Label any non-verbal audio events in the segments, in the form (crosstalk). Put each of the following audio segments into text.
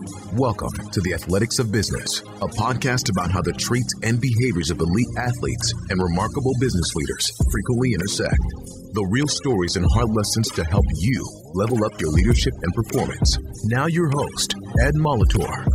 Welcome to the Athletics of Business, a podcast about how the traits and behaviors of elite athletes and remarkable business leaders frequently intersect. The real stories and hard lessons to help you level up your leadership and performance. Now, your host, Ed Molitor.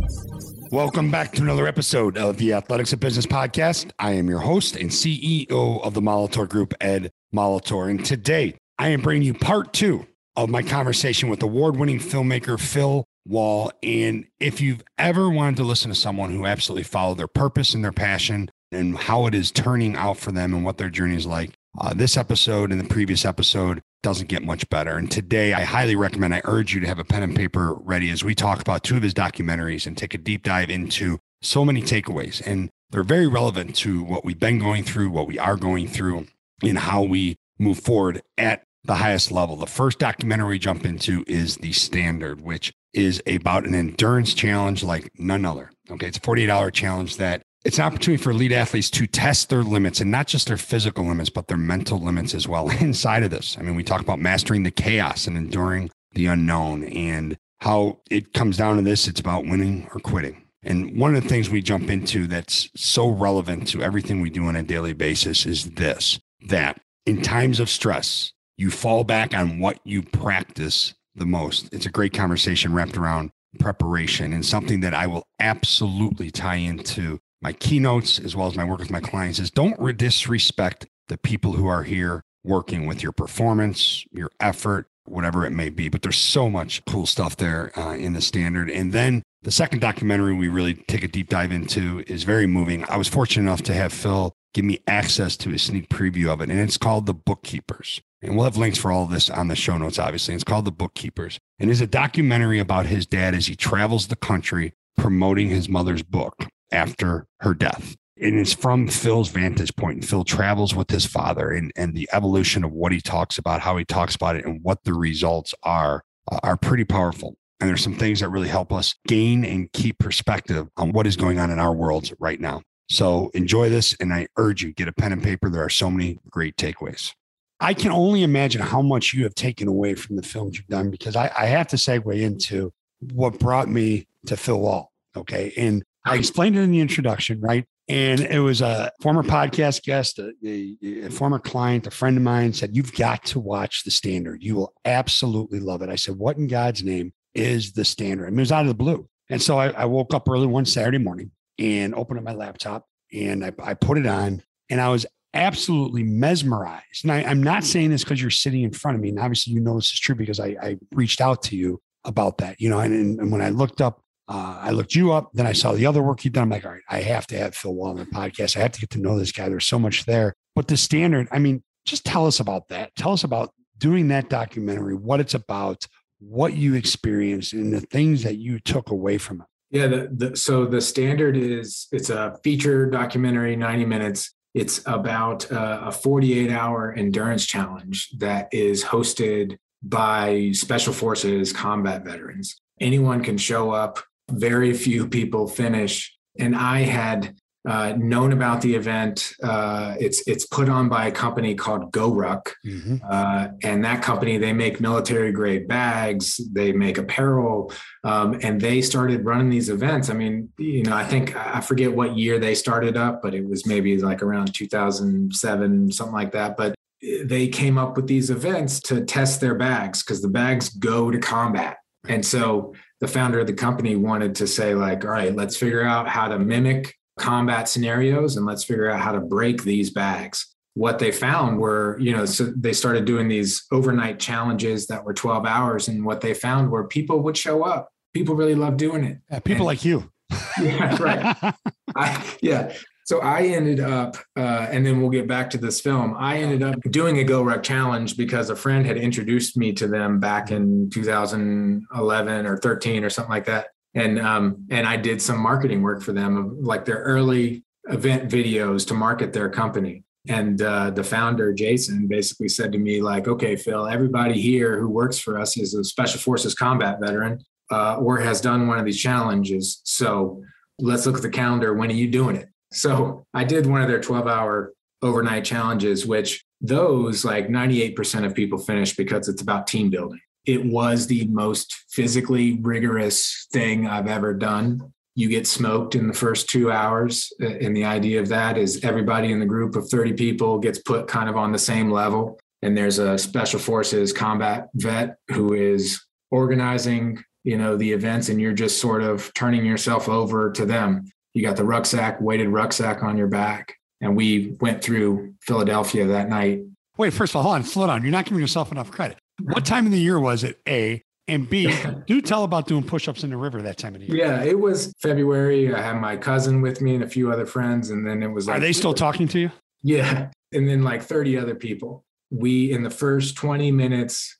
Welcome back to another episode of the Athletics of Business podcast. I am your host and CEO of the Molitor Group, Ed Molitor. And today I am bringing you part two of my conversation with award winning filmmaker Phil Wall. And if you've ever wanted to listen to someone who absolutely followed their purpose and their passion and how it is turning out for them and what their journey is like, uh, this episode and the previous episode doesn't get much better. And today, I highly recommend, I urge you to have a pen and paper ready as we talk about two of his documentaries and take a deep dive into so many takeaways. And they're very relevant to what we've been going through, what we are going through, and how we move forward at the highest level. The first documentary we jump into is The Standard, which is about an endurance challenge like none other. Okay. It's a $48 challenge that it's an opportunity for elite athletes to test their limits and not just their physical limits, but their mental limits as well (laughs) inside of this. I mean, we talk about mastering the chaos and enduring the unknown and how it comes down to this it's about winning or quitting. And one of the things we jump into that's so relevant to everything we do on a daily basis is this that in times of stress, you fall back on what you practice the most. It's a great conversation wrapped around preparation and something that I will absolutely tie into my keynotes as well as my work with my clients is don't disrespect the people who are here working with your performance, your effort, whatever it may be. But there's so much cool stuff there uh, in the standard. And then the second documentary we really take a deep dive into is very moving. I was fortunate enough to have Phil give me access to a sneak preview of it, and it's called The Bookkeepers. And we'll have links for all this on the show notes, obviously. It's called The Bookkeepers. And it's a documentary about his dad as he travels the country promoting his mother's book after her death. And it's from Phil's vantage point. And Phil travels with his father and, and the evolution of what he talks about, how he talks about it, and what the results are, uh, are pretty powerful. And there's some things that really help us gain and keep perspective on what is going on in our worlds right now. So enjoy this. And I urge you, get a pen and paper. There are so many great takeaways. I can only imagine how much you have taken away from the films you've done because I, I have to segue into what brought me to Phil Wall. Okay. And I explained it in the introduction, right? And it was a former podcast guest, a, a, a, former client, a friend of mine said, You've got to watch The Standard. You will absolutely love it. I said, What in God's name is The Standard? I mean, it was out of the blue. And so I, I woke up early one Saturday morning and opened up my laptop and I, I put it on and I was absolutely mesmerized. And I, am not saying this because you're sitting in front of me. And obviously, you know this is true because I, I reached out to you about that, you know. And, and when I looked up, uh, I looked you up, then I saw the other work you've done. I'm like, all right, I have to have Phil Wall on the podcast. I have to get to know this guy. There's so much there. But the standard, I mean, just tell us about that. Tell us about doing that documentary, what it's about, what you experienced, and the things that you took away from it. Yeah, the, the, so the standard is it's a feature documentary, 90 minutes. It's about uh, a 48 hour endurance challenge that is hosted by special forces combat veterans. Anyone can show up, very few people finish. And I had uh, known about the event. Uh, it's it's put on by a company called GoRuck, mm-hmm. uh, and that company they make military grade bags, they make apparel, um, and they started running these events. I mean, you know, I think I forget what year they started up, but it was maybe like around 2007, something like that. But they came up with these events to test their bags because the bags go to combat, and so the founder of the company wanted to say like, all right, let's figure out how to mimic combat scenarios and let's figure out how to break these bags. What they found were, you know, so they started doing these overnight challenges that were 12 hours. And what they found were people would show up. People really love doing it. Yeah, people and, like you. (laughs) yeah, right. (laughs) I, yeah. So I ended up, uh, and then we'll get back to this film. I ended up doing a GoRuck challenge because a friend had introduced me to them back in 2011 or 13 or something like that and um, and I did some marketing work for them, like their early event videos to market their company. And uh, the founder, Jason, basically said to me, like, okay, Phil, everybody here who works for us is a special forces combat veteran uh, or has done one of these challenges. So let's look at the calendar. When are you doing it? So I did one of their 12 hour overnight challenges, which those like 98% of people finish because it's about team building it was the most physically rigorous thing I've ever done. You get smoked in the first two hours. Uh, and the idea of that is everybody in the group of 30 people gets put kind of on the same level. And there's a special forces combat vet who is organizing, you know, the events, and you're just sort of turning yourself over to them. You got the rucksack, weighted rucksack on your back. And we went through Philadelphia that night. Wait, first of all, hold on, slow down. You're not giving yourself enough credit. What time of the year was it? A and B. (laughs) do tell about doing push-ups in the river that time of the year. Yeah, it was February. I had my cousin with me and a few other friends, and then it was. Like, Are they still talking to you? Yeah, and then like 30 other people. We in the first 20 minutes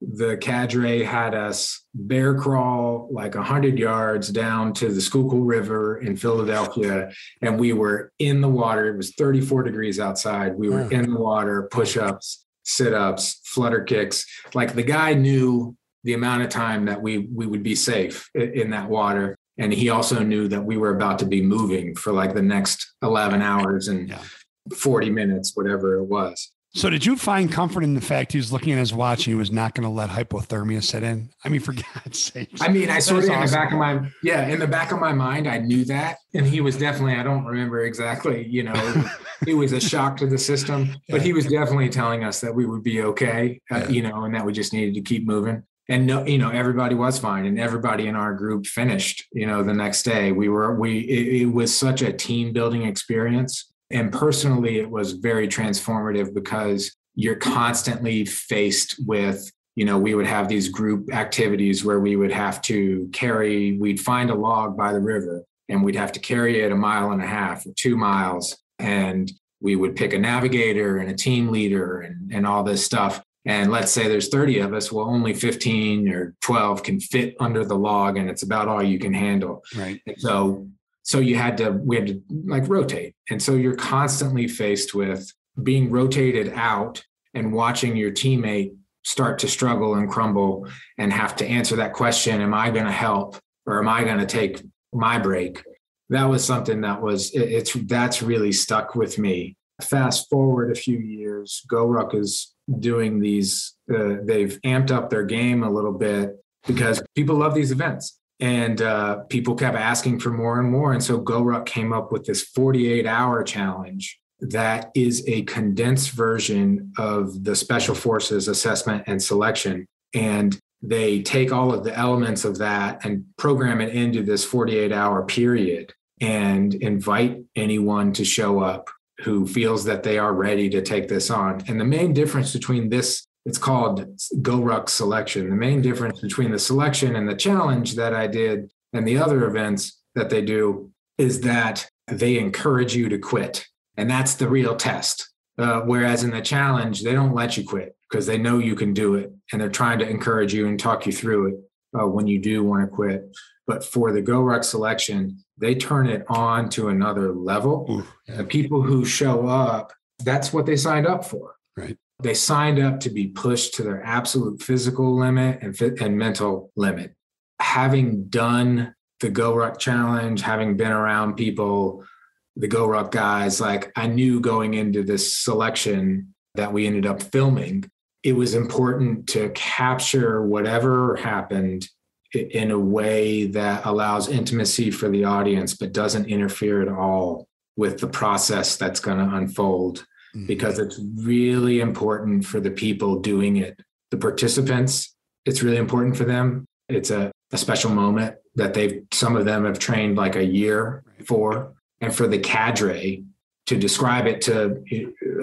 the cadre had us bear crawl like 100 yards down to the Schuylkill River in Philadelphia. And we were in the water. It was 34 degrees outside. We were mm. in the water, push ups, sit ups, flutter kicks. Like the guy knew the amount of time that we, we would be safe in that water. And he also knew that we were about to be moving for like the next 11 hours and yeah. 40 minutes, whatever it was. So did you find comfort in the fact he was looking at his watch and he was not going to let hypothermia set in? I mean, for (laughs) God's sake. I mean, I sort of awesome. in the back of my yeah, in the back of my mind, I knew that, and he was definitely. I don't remember exactly. You know, (laughs) it was a shock to the system, but he was definitely telling us that we would be okay. Uh, yeah. You know, and that we just needed to keep moving. And no, you know, everybody was fine, and everybody in our group finished. You know, the next day we were we. it, it was such a team building experience and personally, it was very transformative because you're constantly faced with, you know, we would have these group activities where we would have to carry, we'd find a log by the river and we'd have to carry it a mile and a half or two miles. And we would pick a navigator and a team leader and, and all this stuff. And let's say there's 30 of us, well, only 15 or 12 can fit under the log, and it's about all you can handle. Right. And so so you had to we had to like rotate. And so you're constantly faced with being rotated out and watching your teammate start to struggle and crumble and have to answer that question am i going to help or am i going to take my break? That was something that was it, it's that's really stuck with me. Fast forward a few years GORUCK is doing these uh, they've amped up their game a little bit because people love these events and uh, people kept asking for more and more. And so GORUCK came up with this 48 hour challenge that is a condensed version of the Special Forces assessment and selection. And they take all of the elements of that and program it into this 48 hour period and invite anyone to show up who feels that they are ready to take this on. And the main difference between this it's called GORUCK selection. The main difference between the selection and the challenge that I did and the other events that they do is that they encourage you to quit. And that's the real test. Uh, whereas in the challenge, they don't let you quit because they know you can do it and they're trying to encourage you and talk you through it uh, when you do want to quit. But for the GORUCK selection, they turn it on to another level. Ooh, yeah. The people who show up, that's what they signed up for. Right. They signed up to be pushed to their absolute physical limit and, and mental limit. Having done the GORUCK challenge, having been around people, the GORUCK guys, like I knew going into this selection that we ended up filming, it was important to capture whatever happened in a way that allows intimacy for the audience, but doesn't interfere at all with the process that's going to unfold mm-hmm. because it's really important for the people doing it. The participants, it's really important for them. It's a, a special moment that they've, some of them have trained like a year for. And for the cadre to describe it to,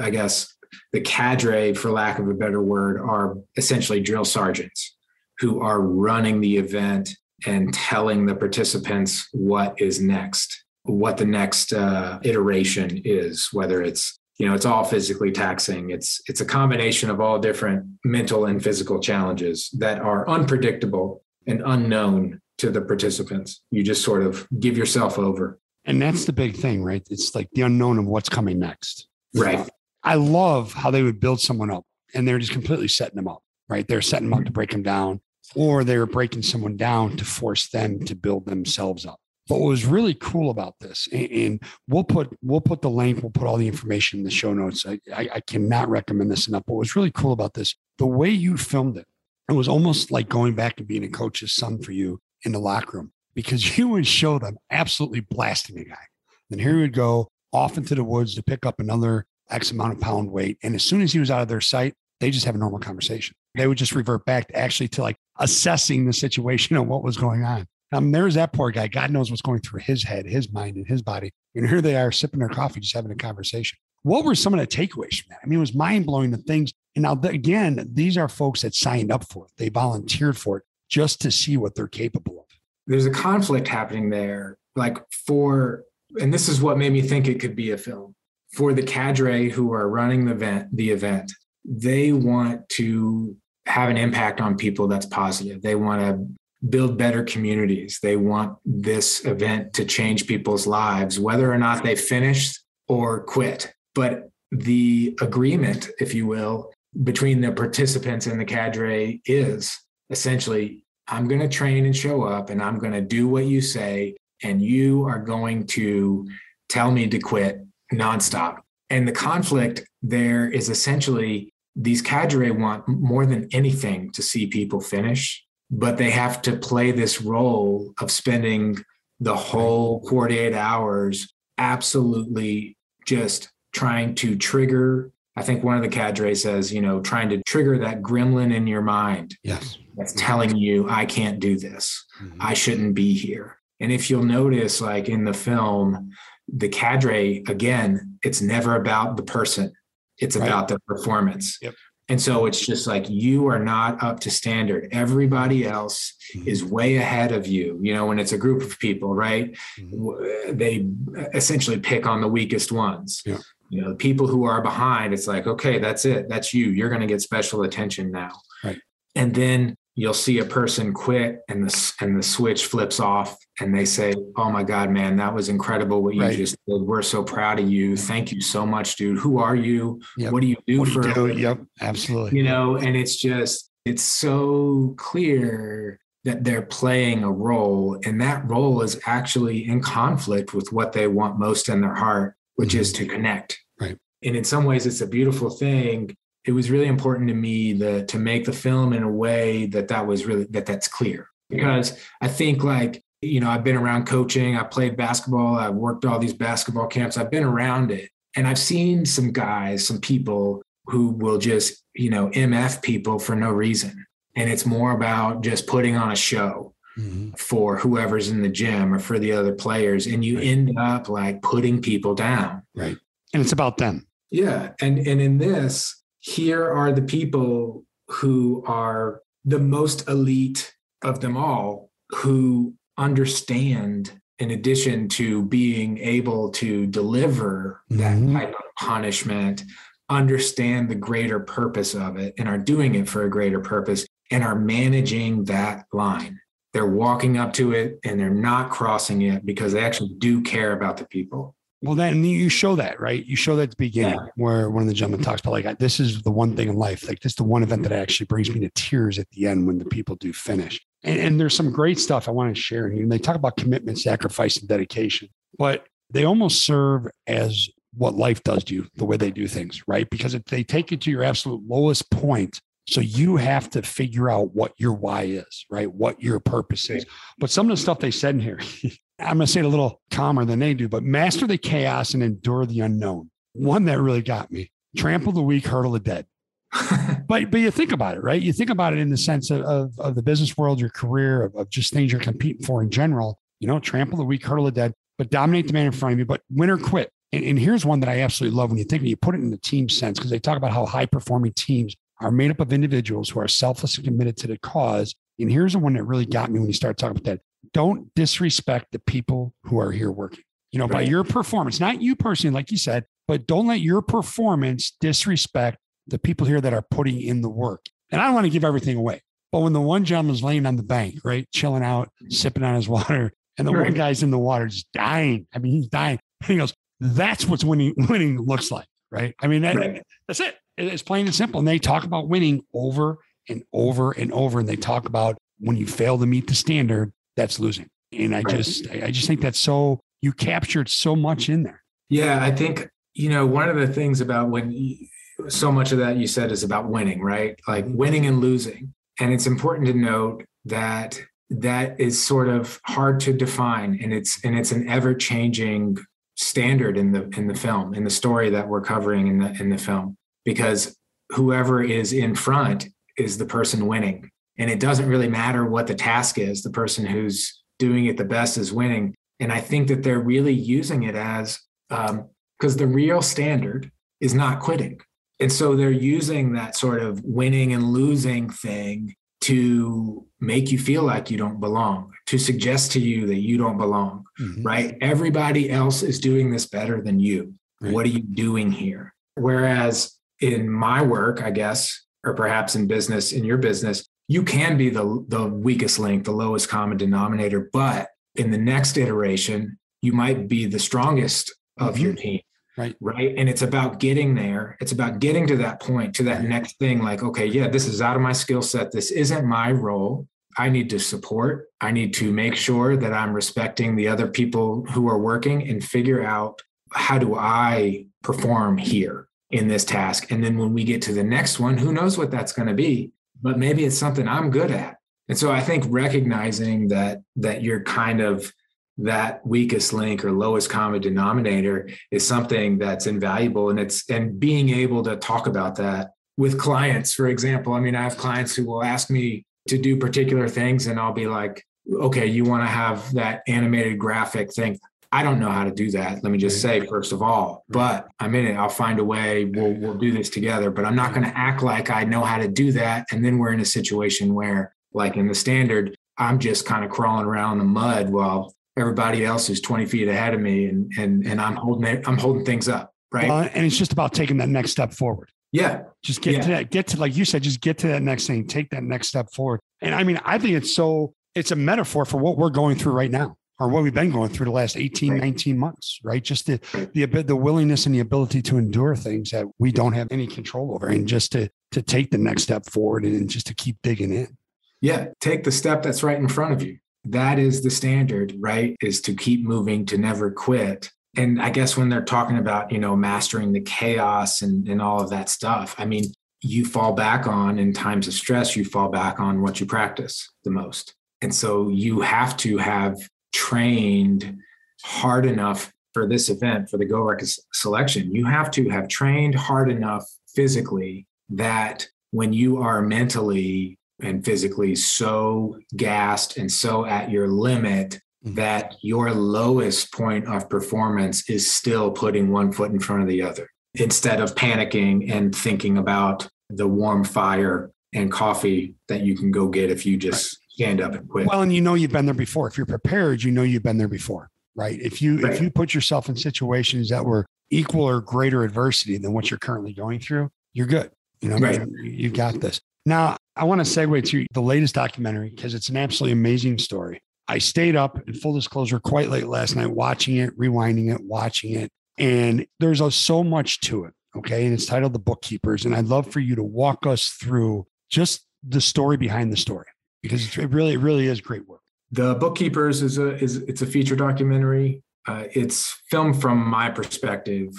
I guess, the cadre, for lack of a better word, are essentially drill sergeants who are running the event and telling the participants what is next, what the next uh, iteration is, whether it's you know it's all physically taxing. It's it's a combination of all different mental and physical challenges that are unpredictable and unknown to the participants. You just sort of give yourself over. And that's the big thing right? It's like the unknown of what's coming next. Right. I love how they would build someone up and they're just completely setting them up right? They're setting them up to break them down or they were breaking someone down to force them to build themselves up but what was really cool about this, and, and, we'll put we'll put the link, we'll put all the information in the show notes. I, I, I cannot recommend this enough. But what was really cool about this, the way you filmed it, it was almost like going back and being a coach's son for you in the locker room because (laughs) you would show them absolutely blasting a guy. Then here he would go off into the woods to pick up another X amount of pound weight. And as soon as he was out of their sight, they just have a normal conversation. They would just revert back to actually to like assessing the situation and what was going on. Mean, there's that poor guy. God knows what's going through his head, his mind, and his body. And here they are sipping their coffee, just having a conversation. What were some of the takeaways from that? I mean, it was mind blowing the things. And now, again, these are folks that signed up for it, they volunteered for it just to see what they're capable of. There's a conflict happening there. Like, for, and this is what made me think it could be a film. For the cadre who are running the event, the event, they want to have an impact on people that's positive. They want to build better communities. They want this event to change people's lives, whether or not they finish or quit. But the agreement, if you will, between the participants and the cadre is essentially I'm going to train and show up and I'm going to do what you say, and you are going to tell me to quit nonstop. And the conflict there is essentially these cadre want more than anything to see people finish but they have to play this role of spending the whole 48 hours absolutely just trying to trigger. I think one of the cadres says you know trying to trigger that gremlin in your mind. Yes. That's telling you i can't do this. Mm-hmm. i shouldn't be here. And if you'll notice like in the film the cadre again it's never about the person. It's right. about the performance. Yep. And so it's just like you are not up to standard. Everybody else mm-hmm. is way ahead of you. You know, when it's a group of people, right? Mm-hmm. They essentially pick on the weakest ones. Yeah. You know, the people who are behind, it's like, okay, that's it. That's you. You're going to get special attention now. Right. And then you'll see a person quit and the and the switch flips off and they say oh my god man that was incredible what you right. just did. We're so proud of you. Thank you so much dude. Who are you? Yep. what do you do what for do? yep absolutely. You know and it's just it's so clear that they're playing a role and that role is actually in conflict with what they want most in their heart which mm-hmm. is to connect. Right. And in some ways it's a beautiful thing it was really important to me the, to make the film in a way that that was really that that's clear. Because I think like you know I've been around coaching I played basketball I've worked all these basketball camps I've been around it. And I've seen some guys some people who will just you know mf people for no reason. And it's more about just putting on a show mm-hmm. for whoever's in the gym or for the other players. And you right. end up like putting people down. Right. And it's about them. Yeah. And and in this here are the people who are the most elite of them all who understand in addition to being able to deliver that mm-hmm. type of punishment understand the greater purpose of it and are doing it for a greater purpose and are managing that line they're walking up to it and they're not crossing it because they actually do care about the people well, then you show that, right? You show that at the beginning yeah. where one of the gentlemen talks about like this is the one thing in life, like this is the one event that actually brings me to tears at the end when the people do finish. And, and there's some great stuff I want to share here. And they talk about commitment, sacrifice, and dedication, but they almost serve as what life does to you, the way they do things, right? Because if they take you to your absolute lowest point, so you have to figure out what your why is, right? What your purpose is. But some of the stuff they said in here, (laughs) I'm going to say it a little calmer than they do, but master the chaos and endure the unknown. One that really got me trample the weak, hurdle the dead. (laughs) but but you think about it, right? You think about it in the sense of, of, of the business world, your career, of, of, just things you're competing for in general. You know, trample the weak, hurdle the dead, but dominate the man in front of you, but win or quit. And, and here's one that I absolutely love when you think of it, you put it in the team sense because they talk about how high performing teams are made up of individuals who are selfless and committed to the cause. And here's the one that really got me when you start talking about that don't disrespect the people who are here working. You know, right. by your performance, not you personally, like you said, but don't let your performance disrespect the people here that are putting in the work. And I don't want to give everything away. But when the one gentleman's laying on the bank, right, chilling out, mm-hmm. sipping on his (laughs) water, and the right. one guy's in the water just dying. I mean, he's dying. And he goes, that's what's winning (laughs) winning looks like, right? I mean, that, right. that's it. It's plain and simple. And they talk about winning over and over and over. And they talk about when you fail to meet the standard, that's losing. And I right. just, I just think that's so, you captured so much in there. Yeah. I think, you know, one of the things about when you, so much of that you said is about winning, right? Like winning and losing. And it's important to note that that is sort of hard to define and it's and it's an ever changing standard in the in the film in the story that we're covering in the in the film because whoever is in front is the person winning and it doesn't really matter what the task is the person who's doing it the best is winning and i think that they're really using it as because um, the real standard is not quitting and so they're using that sort of winning and losing thing to make you feel like you don't belong, to suggest to you that you don't belong, mm-hmm. right? Everybody else is doing this better than you. Right. What are you doing here? Whereas in my work, I guess, or perhaps in business, in your business, you can be the, the weakest link, the lowest common denominator. But in the next iteration, you might be the strongest of mm-hmm. your team. Right. Right? And it's about getting there. It's about getting to that point to that next thing like okay yeah this is out of my skill set. This isn't my role. I need to support. I need to make sure that i'm respecting the other people who are working and figure out how do i perform here in this task. And then when we get to the next one who knows what that's going to be but maybe it's something i'm good at. And so i think recognizing that that you're kind of that weakest link or lowest common denominator is something that's invaluable. And it's and being able to talk about that with clients for example i mean i have clients who will ask me to do particular things and i'll be like okay you want to have that animated graphic thing i don't know how to do that let me just say first of all but i'm in it i'll find a way we'll we'll do this together but i'm not going to act like i know how to do that and then we're in a situation where like in the standard i'm just kind of crawling around the mud while everybody else is 20 feet ahead of me and and and I'm holding it, I'm holding things up. Right. Well, and it's just about taking that next step forward. Yeah. Just get yeah. to that, get to like you said, just get to that next thing, take that next step forward. And I mean, I think it's so it's a metaphor for what we're going through right now or what we've been going through the last 18 19 months right just the the the willingness and the ability to endure things that we don't have any control over and just to to take the next step forward and just to keep digging in yeah take the step that's right in front of you that is the standard, right? Is to keep moving, to never quit. And I guess when they're talking about, you know, mastering the chaos and, and all of that stuff, I mean, you fall back on in times of stress, you fall back on what you practice the most. And so you have to have trained hard enough for this event, for the GORUCK selection. You have to have trained hard enough physically that when you are mentally and physically so gassed and so at your limit mm-hmm. that your lowest point of performance is still putting one foot in front of the other instead of panicking and thinking about the warm fire and coffee that you can go get if you just stand up and quit. Well, and you know you've been there before. If you're prepared, you know you've been there before, right? If you right. if you put yourself in situations that were equal or greater adversity than what you're currently going through, you're good. You know, right. you got this. Now, I want to segue to the latest documentary because it's an absolutely amazing story. I stayed up in full disclosure quite late last night watching it, rewinding it, watching it. And there's a, so much to it. Okay. And it's titled The Bookkeepers. And I'd love for you to walk us through just the story behind the story because it really, it really is great work. The Bookkeepers is a is it's a feature documentary. Uh, it's filmed from my perspective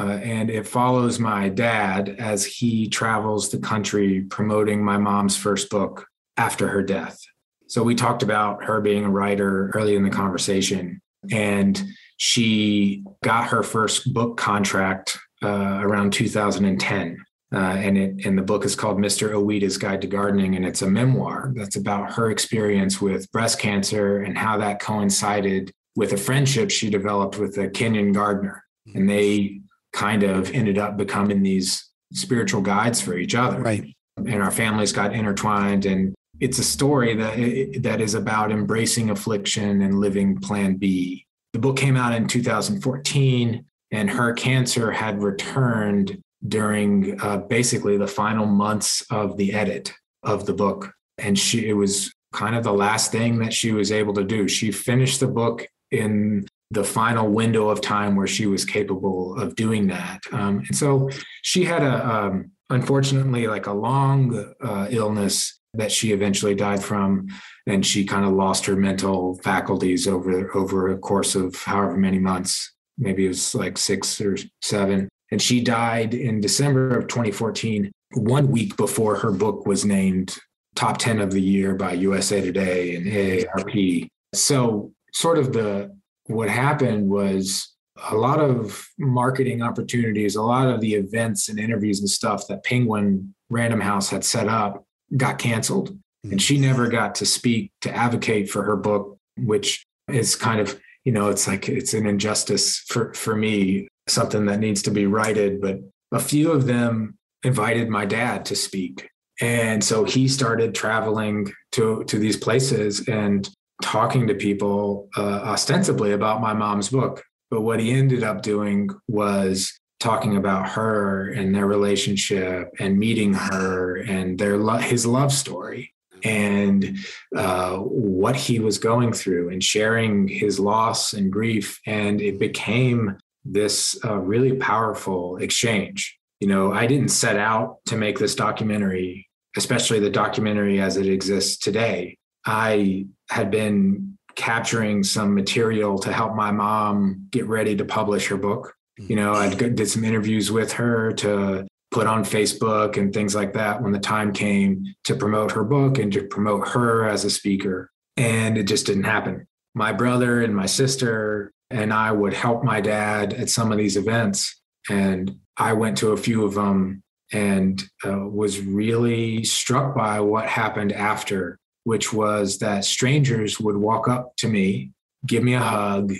uh, and it follows my dad as he travels the country promoting my mom's first book after her death. So we talked about her being a writer early in the conversation, and she got her first book contract uh, around 2010. Uh, and it and the book is called Mr. Owita's Guide to Gardening, and it's a memoir that's about her experience with breast cancer and how that coincided with a friendship she developed with a Kenyan gardener. And they kind of ended up becoming these spiritual guides for each other. Right. And our families got intertwined and it's a story that that is about embracing affliction and living plan B. The book came out in 2014 and her cancer had returned during uh, basically the final months of the edit of the book and she it was kind of the last thing that she was able to do. She finished the book in the final window of time where she was capable of doing that. Um, and so she had a, um, unfortunately, like a long uh, illness that she eventually died from, and she kind of lost her mental faculties over over a course of however many months. Maybe it was like six or seven. And she died in December of 2014, one week before her book was named top 10 of the year by USA Today and AARP. So, sort of the what happened was a lot of marketing opportunities, a lot of the events and interviews and stuff that Penguin Random House had set up got canceled. And she hmm. never got to speak to advocate for her book, which is kind of, you know, it's like it's an injustice for, for me, something that needs to be righted. But a few of them invited my dad to speak. And so he started traveling to, to these places and talking to people uh, ostensibly about my mom's book. But what he ended up doing was talking about her and their relationship and meeting her and their lo- his love story and uh, what he was going through and sharing his loss and grief and it became this uh, really powerful exchange you know i didn't set out to make this documentary especially the documentary as it exists today i had been capturing some material to help my mom get ready to publish her book you know, I did some interviews with her to put on Facebook and things like that when the time came to promote her book and to promote her as a speaker. And it just didn't happen. My brother and my sister and I would help my dad at some of these events. And I went to a few of them and uh, was really struck by what happened after, which was that strangers would walk up to me, give me a hug.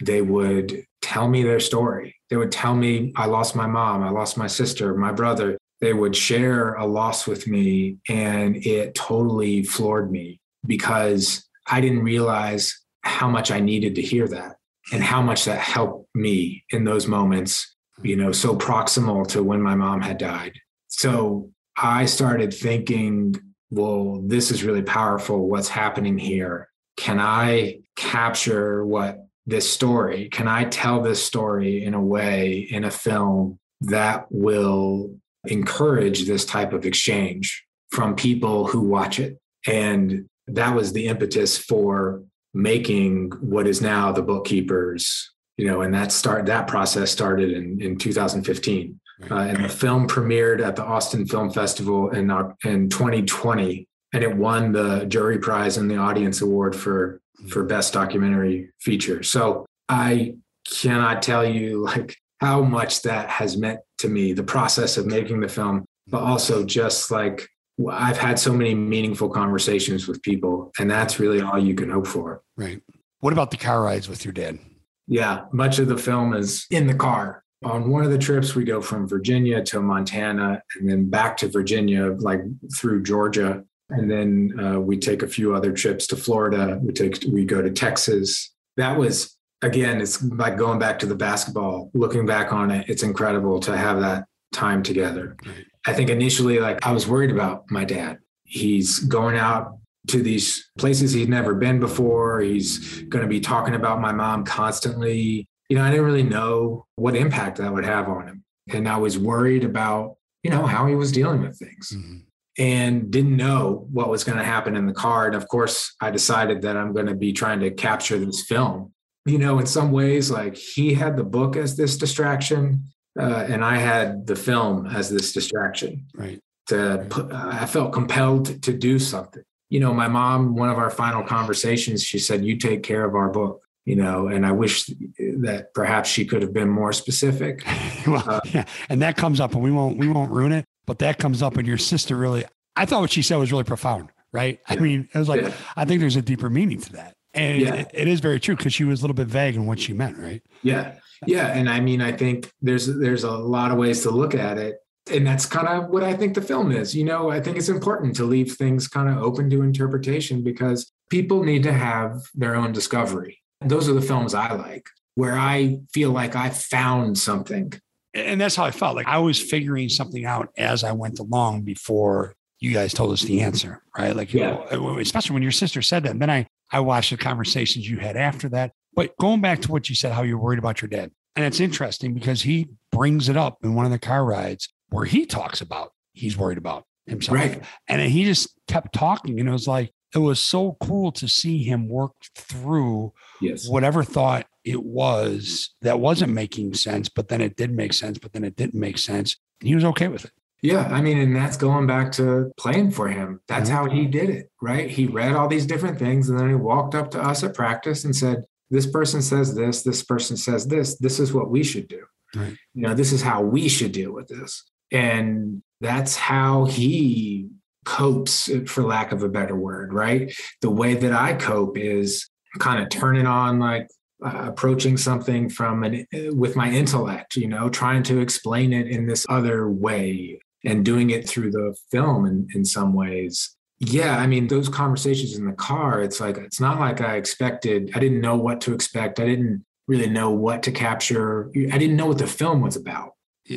They would tell me their story. They would tell me, I lost my mom, I lost my sister, my brother. They would share a loss with me, and it totally floored me because I didn't realize how much I needed to hear that and how much that helped me in those moments, you know, so proximal to when my mom had died. So I started thinking, well, this is really powerful. What's happening here? Can I capture what this story? Can I tell this story in a way in a film that will encourage this type of exchange from people who watch it? And that was the impetus for making what is now the bookkeepers you know and that start that process started in, in 2015 uh, and the film premiered at the austin film festival in, in 2020 and it won the jury prize and the audience award for for best documentary feature. So I cannot tell you (laughs) like how much that has meant to me, the process of making the film, but also just like I've had so many meaningful conversations with people, and that's really all you can hope for. Right. What about the car rides with your dad? Yeah, much of the film is in the car. On one of the trips, we go from Virginia to Montana and then back to Virginia, like through Georgia and then uh, we take a few other trips to Florida. We take we go to Texas. That was again, it's like going back to the basketball. Looking back on it, it's incredible to have that time together. I think initially, like I was worried about my dad. He's going out to these places he'd never been before. He's going to be talking about my mom constantly. You know, I didn't really know what impact that would have on him. And I was worried about, you know, how he was dealing with things. Mm-hmm and didn't know what was going to happen in the car. And of course, I decided that I'm going to be trying to capture this film. You know, in some ways, like he had the book as this distraction, uh, and I had the film as this distraction. Right. To put, uh, I felt compelled to do something. You know, my mom, one of our final conversations, she said, "You take care of our book." You know, and I wish that perhaps she could have been more specific. (laughs) well, uh, yeah, and that comes up, and we won't we won't ruin it but that comes up and your sister really i thought what she said was really profound right yeah. i mean it was like yeah. i think there's a deeper meaning to that and yeah. it, it is very true because she was a little bit vague in what she meant right yeah yeah and i mean i think there's there's a lot of ways to look at it and that's kind of what i think the film is you know i think it's important to leave things kind of open to interpretation because people need to have their own discovery those are the films i like where i feel like i found something and that's how I felt. Like I was figuring something out as I went along before you guys told us the answer, right? Like, yeah. especially when your sister said that. And then I, I watched the conversations you had after that. But going back to what you said, how you're worried about your dad. And it's interesting because he brings it up in one of the car rides where he talks about he's worried about himself. Right. And he just kept talking. And it was like, it was so cool to see him work through yes. whatever thought it was that wasn't making sense, but then it did make sense, but then it didn't make sense. And he was okay with it. Yeah, I mean, and that's going back to playing for him. That's how he did it, right? He read all these different things and then he walked up to us at practice and said, This person says this, this person says this, this is what we should do. Right. You know, this is how we should deal with this. And that's how he copes, for lack of a better word, right? The way that I cope is kind of turning on like uh, approaching something from an with my intellect you know trying to explain it in this other way and doing it through the film in, in some ways yeah i mean those conversations in the car it's like it's not like i expected i didn't know what to expect i didn't really know what to capture i didn't know what the film was about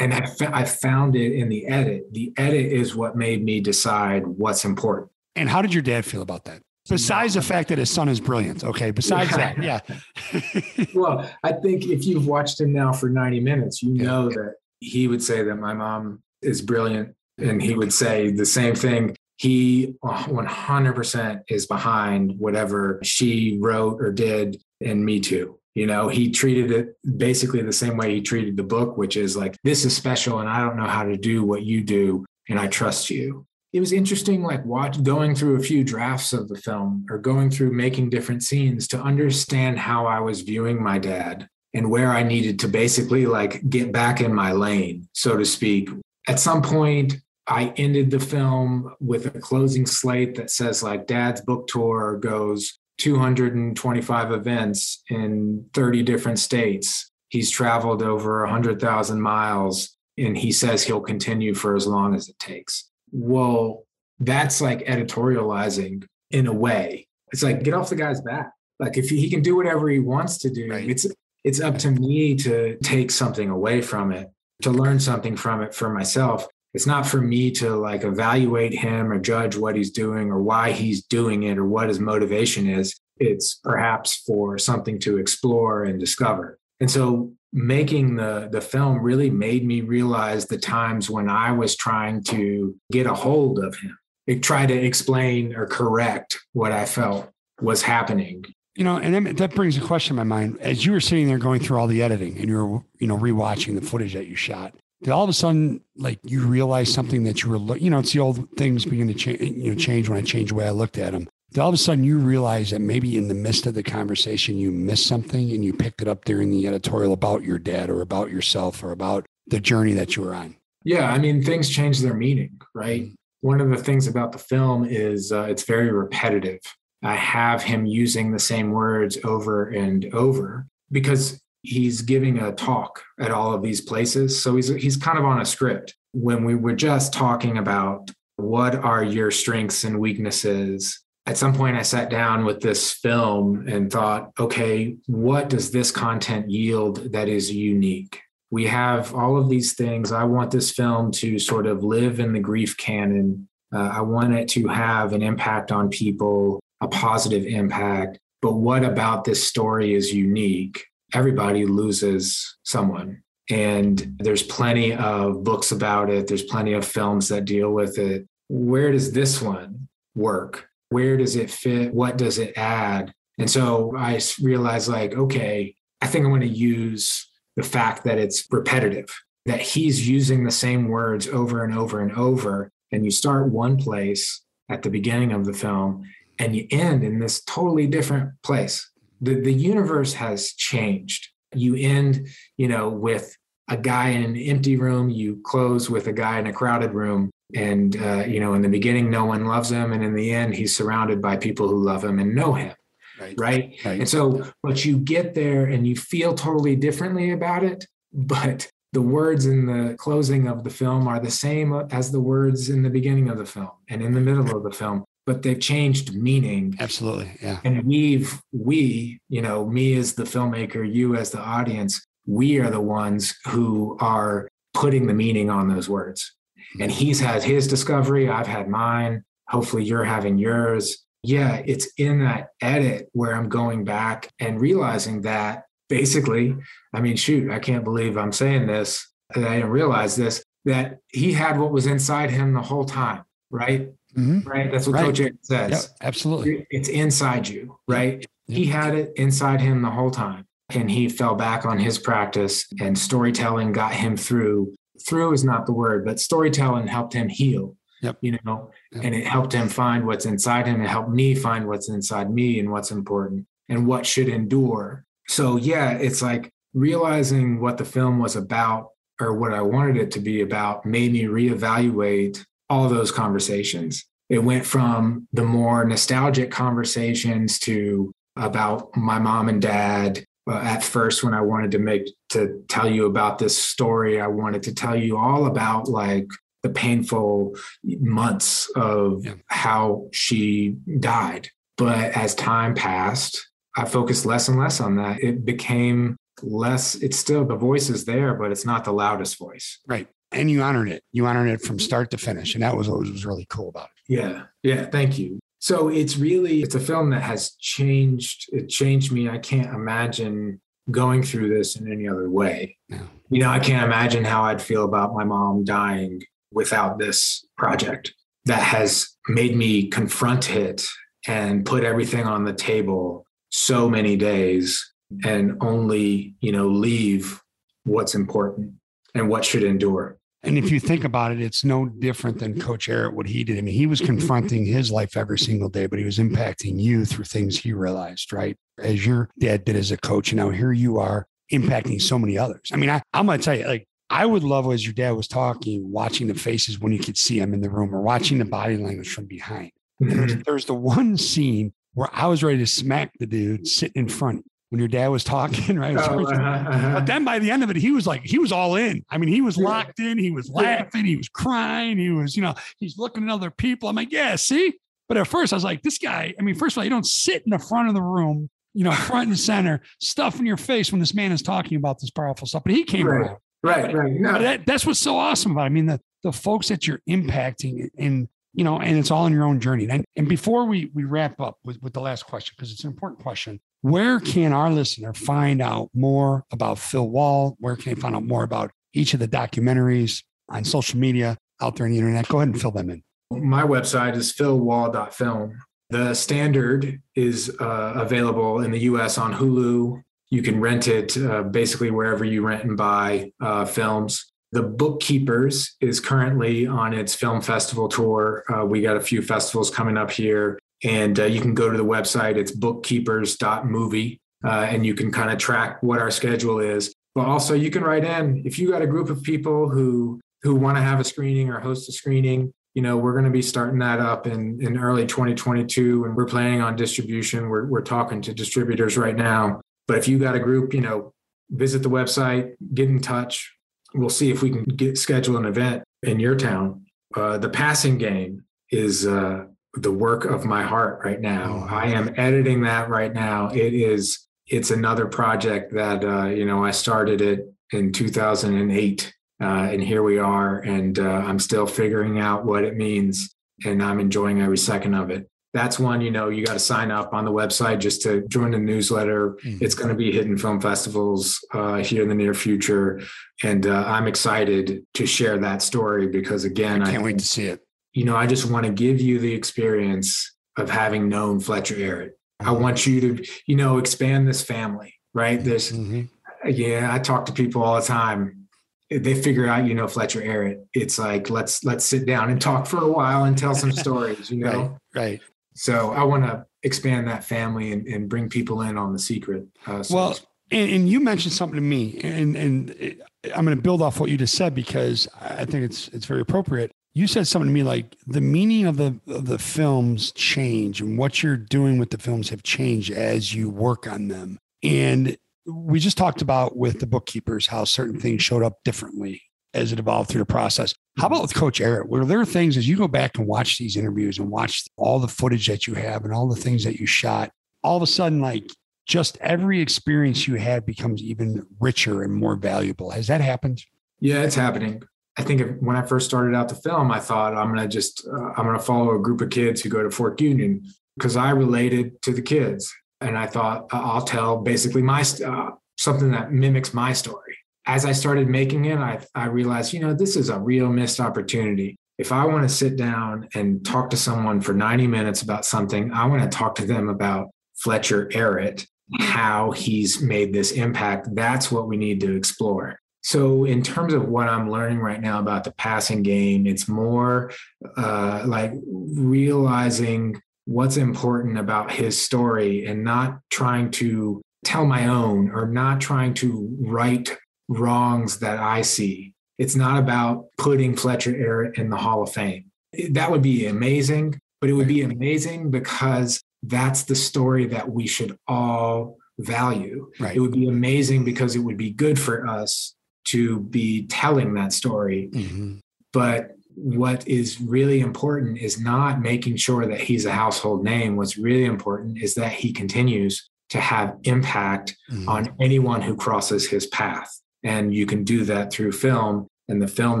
and I, I found it in the edit the edit is what made me decide what's important and how did your dad feel about that besides the fact that his son is brilliant. Okay. Besides yeah. that, (laughs) yeah. well, I think if you've watched him now for 90 minutes, you know that he would say that my mom is brilliant. And he would say the same thing. He uh, 100% is behind whatever she wrote or did in Me Too. You know, he treated it basically the same way he treated the book, which is like, this is special and I don't know how to do what you do. And I trust you it was interesting like watch going through a few drafts of the film or going through making different scenes to understand how I was viewing my dad and where I needed to basically like get back in my lane, so to speak. At some point, I ended the film with a closing slate that says like dad's book tour goes 225 events in 30 different states. He's traveled over 100,000 miles and he says he'll continue for as long as it takes well, that's like editorializing in a way. It's like get off the guy's back. Like if he, can do whatever he wants to do, right. it's it's up to me to take something away from it, to learn something from it for myself. It's not for me to like evaluate him or judge what he's doing or why he's doing it or what his motivation is. It's perhaps for something to explore and discover. And so making the the film really made me realize the times when I was trying to get a hold of him, try to explain or correct what I felt was happening. You know, and that brings a question in my mind. As you were sitting there going through all the editing and you're, you know, rewatching the footage that you shot, did all of a sudden, like, you realize something that you were, you know, it's the old things begin to change, you know, change when I change the way I looked at them all of a sudden you realize that maybe in the midst of the conversation you missed something and you picked it up during the editorial about your dad or about yourself or about the journey that you were on. Yeah i mean things change their meaning right? Mm-hmm. one of the things about the film is uh, it's very repetitive. I have him using the same words over and over because he's giving a talk at all of these places so he's he's kind of on a script when we were just talking about what are your strengths and weaknesses at some point I sat down with this film and thought, okay, what does this content yield that is unique? We have all of these things. I want this film to sort of live in the grief canon. Uh, I want it to have an impact on people, a positive impact. But what about this story is unique? Everybody loses someone. And there's plenty of books about it, there's plenty of films that deal with it. Where does this one work? where does it fit? What does it add? And so I realized, like, okay, I think I'm going to use the fact that it's repetitive, that he's using the same words over and over and over. And you start one place at the beginning of the film and you end in this totally different place. The, the universe has changed. You end, you know, with a guy in an empty room, you close with a guy in a crowded room and uh, you know in the beginning no one loves him and in the end he's surrounded by people who love him and know him right. right, right. and so but you get there and you feel totally differently about it but the words in the closing of the film are the same as the words in the beginning of the film and in the middle of the film but they've changed meaning absolutely yeah and we've we you know me as the filmmaker you as the audience we are the ones who are putting the meaning on those words and mm-hmm. he's had his discovery, I've had mine. Hopefully, you're having yours. Yeah, it's in that edit where I'm going back and realizing that basically, I mean, shoot, I can't believe I'm saying this. I didn't realize this that he had what was inside him the whole time, right? Mm-hmm. Right. That's what right. Coach Aaron says. Yep, absolutely. It's inside you, right? Yep. He had it inside him the whole time. And he fell back on his practice, and storytelling got him through through is not the word, but storytelling helped him heal. Yep. You know, Yep. and it helped him find what's inside him. It helped me find what's inside me and what's important and what should endure. So yeah, it's like realizing what the film was about or what I wanted it to be about made me reevaluate all those conversations. It went from the more nostalgic conversations to about my mom and dad. Uh, at first, when I wanted to make to tell you about this story, I wanted to tell you all about like the painful months of Yeah. how she died. But as time passed, I focused less and less on that. It became less, it's still the voice is there, but it's not the loudest voice. Right. And you honored it. You honored it from start to finish. And that was what was really cool about it. Yeah. Yeah. Thank you. So it's really, it's a film that has changed. It changed me. I can't imagine going through this in any other way. No. You know, I can't imagine how I'd feel about my mom dying without this project that has made me confront it and put everything on the table so many days and only, you know, leave what's important and what should endure. And if you think about it, it's no different than Coach Arritt, what he did. I mean, he was confronting his life every single day, but he was impacting you through things he realized, right? As your dad did as a coach. And now here you are impacting so many others. I mean, I, I'm going to tell you, like, I would love as your dad was talking, watching the faces when you could see him in the room or watching the body language from behind. There's, mm-hmm. there's the one scene where I was ready to smack the dude sitting in front when your dad was talking, (laughs) right? Oh, uh-huh, uh-huh. But then by the end of it, he was like, he was all in. I mean, he was locked in. He was laughing. He was crying. He was, you know, he's looking at other people. I'm like, yeah, see? But at first, I was like, this guy, I mean, first of all, you don't sit in the front of the room, you know, front and center, stuff in your face when this man is talking about this powerful stuff. But he came Right. around. right, right. No. But that, that's what's so awesome about it. I mean, the, the folks that you're impacting and, you know, and it's all in your own journey. And, and before we, we wrap up with, with the last question, because it's an important question, where can our listener find out more about Phil Wall? Where can they find out more about each of the documentaries on social media out there on the internet? Go ahead and fill them in. My website is philwall.film. The standard is uh, available in the US on Hulu. You can rent it uh, basically wherever you rent and buy uh, films. The Bookkeepers is currently on its film festival tour. Uh, we got a few festivals coming up here, and uh, you can go to the website. It's bookkeepers.movie, uh, and you can kind of track what our schedule is. But also, you can write in. If you got a group of people who who want to have a screening or host a screening you know we're going to be starting that up in, in early 2022 and we're planning on distribution. We're, we're talking to distributors right now. But if you got a group you know visit the website get in touch. We'll see if we can get schedule an event in your town. Uh, the passing game is uh, the work of my heart right now. I am editing that right now. It is it's another project that uh, you know i started it in 2008 uh, and here we are and uh, i'm still figuring out what it means and i'm enjoying every second of it. That's one you know you got to sign up on the website just to join the newsletter. Mhm. it's going to be hidden film festivals uh, here in the near future and uh, i'm excited to share that story because again I i can't wait to see it. You know i just want to give you the experience of having known fletcher Arritt. i want you to you know expand this family right there's Mhm. yeah, I talk to people all the time. They figure out, you know, Fletcher Arritt. It's like let's let's sit down and talk for a while and tell some (laughs) stories, you know. Right, right. So I want to expand that family and, and bring people in on the secret. Uh, so Well, and, and you mentioned something to me, and and it, I'm going to build off what you just said because I think it's it's very appropriate. You said something to me like the meaning of the of the films change, and what you're doing with the films have changed as you work on them. And we just talked about with the bookkeepers how certain things showed up differently as it evolved through the process. How about with Coach Arritt? Were there things as you go back and watch these interviews and watch all the footage that you have and all the things that you shot, all of a sudden, like just every experience you had becomes even richer and more valuable. Has that happened? yeah, it's happening. I think when I first started out the film, I thought I'm gonna just uh, I'm gonna follow a group of kids who go to Fork Union because I related to the kids, and I thought I'll tell basically my uh, something that mimics my story. As I started making it, I I realized you know this is a real missed opportunity. If I want to sit down and talk to someone for 90 minutes about something, I want to talk to them about Fletcher Arritt, how he's made this impact. That's what we need to explore. So, in terms of what I'm learning right now about the passing game, it's more uh, like realizing what's important about his story and not trying to tell my own or not trying to right wrongs that I see. It's not about putting Fletcher Arritt in the Hall of Fame. That would be amazing, but it would be amazing because that's the story that we should all value. Right. It would be amazing because it would be good for us to be telling that story. Mm-hmm. But what is really important is not making sure that he's a household name. What's really important is that he continues to have impact mm-hmm. on anyone who crosses his path. And you can do that through film. And the film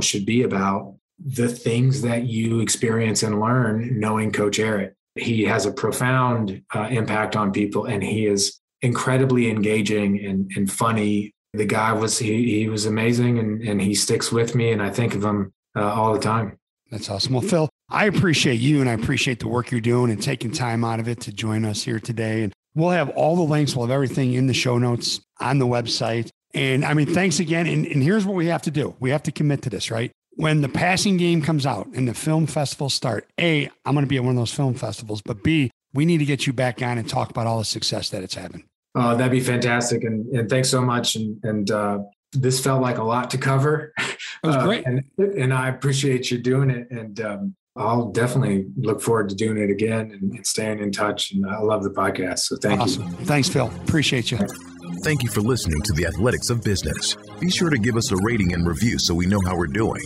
should be about the things that you experience and learn knowing Coach Arritt. He has a profound uh, impact on people and he is incredibly engaging and, and funny. The guy was, he, he was amazing and, and he sticks with me. And I think of him uh, all the time. That's awesome. Well, Phil, I appreciate you and I appreciate the work you're doing and taking time out of it to join us here today. And we'll have all the links, we'll have everything in the show notes on the website. And I mean, thanks again. And, and here's what we have to do we have to commit to this, right? When the passing game comes out and the film festivals start, A, I'm going to be at one of those film festivals, but B, we need to get you back on and talk about all the success that it's having. Oh, that'd be fantastic. And, and thanks so much. And, and uh, this felt like a lot to cover. It was uh, great. And, and I appreciate you doing it. And um, I'll definitely look forward to doing it again and, and, staying in touch. And I love the podcast. So thank awesome. you. Thanks, Phil. Appreciate you. Thank you for listening to the Athletics of Business. Be sure to give us a rating and review so we know how we're doing.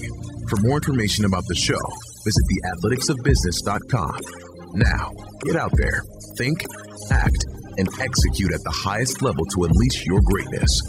For more information about the show, visit theathleticsofbusiness.com. Now, get out there, think, act, and execute at the highest level to unleash your greatness.